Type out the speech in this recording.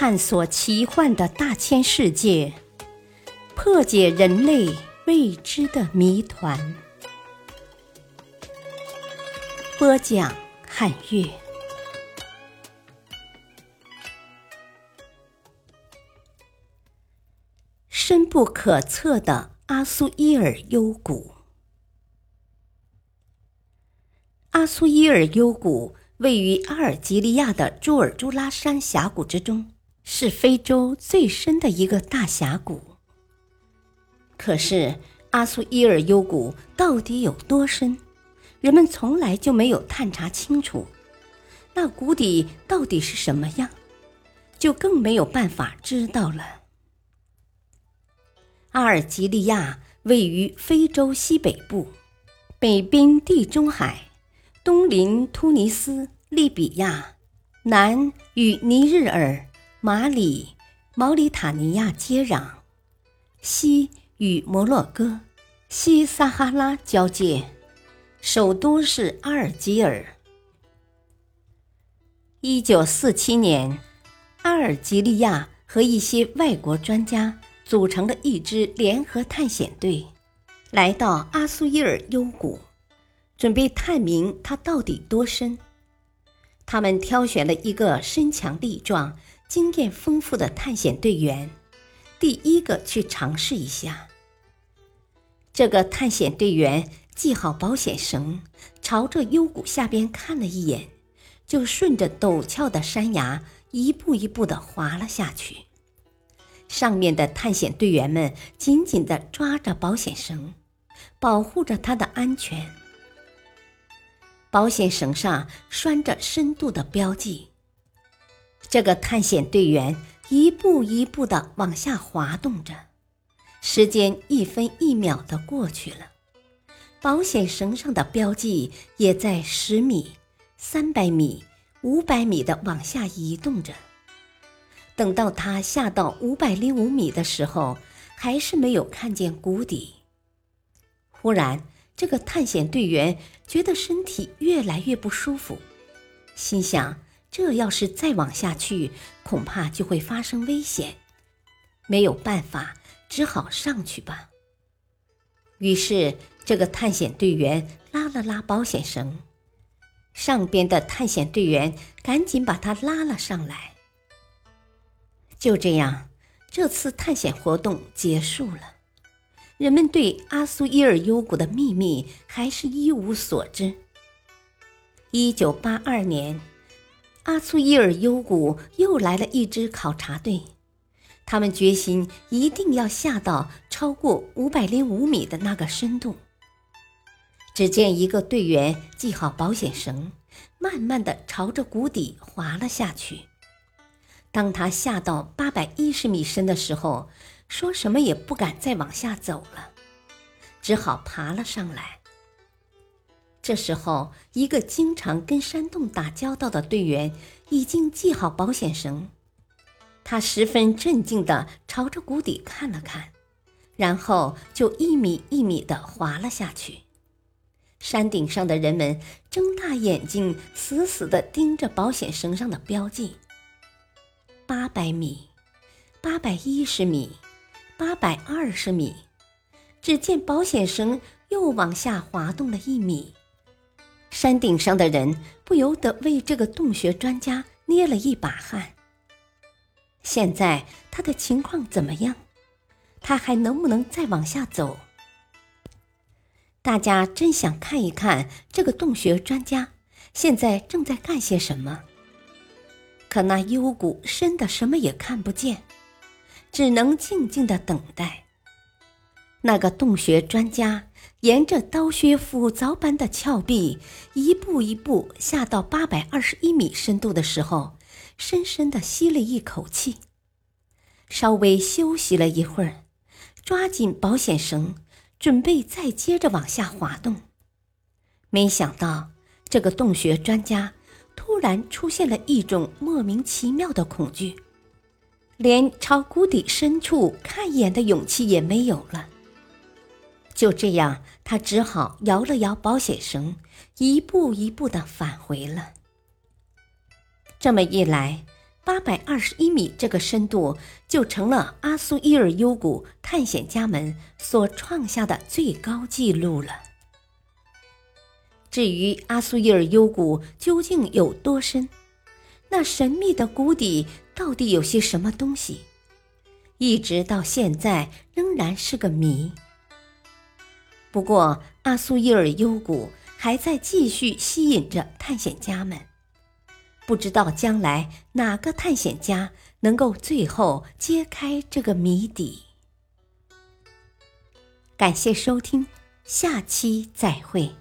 探索奇幻的大千世界，破解人类未知的谜团。播讲：汉乐。深不可测的阿苏伊尔幽谷。阿苏伊尔幽谷位于阿尔及利亚的朱尔朱拉山峡谷之中。是非洲最深的一个大峡谷。可是阿苏伊尔幽谷到底有多深，人们从来就没有探查清楚。那谷底到底是什么样，就更没有办法知道了。阿尔及利亚位于非洲西北部，北濒地中海，东临突尼斯、利比亚，南与尼日尔。马里、毛里塔尼亚接壤，西与摩洛哥、西撒哈拉交界，首都是阿尔及尔。一九四七年，阿尔及利亚和一些外国专家组成了一支联合探险队，来到阿苏伊尔幽谷，准备探明它到底多深。他们挑选了一个身强力壮。经验丰富的探险队员，第一个去尝试一下。这个探险队员系好保险绳，朝着幽谷下边看了一眼，就顺着陡峭的山崖一步一步的滑了下去。上面的探险队员们紧紧的抓着保险绳，保护着他的安全。保险绳上拴着深度的标记。这个探险队员一步一步地往下滑动着，时间一分一秒地过去了，保险绳上的标记也在十米、三百米、五百米的往下移动着。等到他下到五百零五米的时候，还是没有看见谷底。忽然，这个探险队员觉得身体越来越不舒服，心想。这要是再往下去，恐怕就会发生危险。没有办法，只好上去吧。于是，这个探险队员拉了拉保险绳，上边的探险队员赶紧把他拉了上来。就这样，这次探险活动结束了。人们对阿苏伊尔幽谷的秘密还是一无所知。一九八二年。阿苏伊尔幽谷又来了一支考察队，他们决心一定要下到超过五百零五米的那个深度。只见一个队员系好保险绳，慢慢的朝着谷底滑了下去。当他下到八百一十米深的时候，说什么也不敢再往下走了，只好爬了上来。这时候，一个经常跟山洞打交道的队员已经系好保险绳，他十分镇静地朝着谷底看了看，然后就一米一米地滑了下去。山顶上的人们睁大眼睛，死死地盯着保险绳上的标记：八百米、八百一十米、八百二十米。只见保险绳又往下滑动了一米。山顶上的人不由得为这个洞穴专家捏了一把汗。现在他的情况怎么样？他还能不能再往下走？大家真想看一看这个洞穴专家现在正在干些什么。可那幽谷深的什么也看不见，只能静静的等待。那个洞穴专家。沿着刀削斧凿般的峭壁，一步一步下到八百二十一米深度的时候，深深的吸了一口气，稍微休息了一会儿，抓紧保险绳，准备再接着往下滑动。没想到，这个洞穴专家突然出现了一种莫名其妙的恐惧，连朝谷底深处看一眼的勇气也没有了。就这样，他只好摇了摇保险绳，一步一步的返回了。这么一来，八百二十一米这个深度，就成了阿苏伊尔幽谷探险家们所创下的最高纪录了。至于阿苏伊尔幽谷究竟有多深，那神秘的谷底到底有些什么东西，一直到现在仍然是个谜。不过，阿苏伊尔幽谷还在继续吸引着探险家们。不知道将来哪个探险家能够最后揭开这个谜底。感谢收听，下期再会。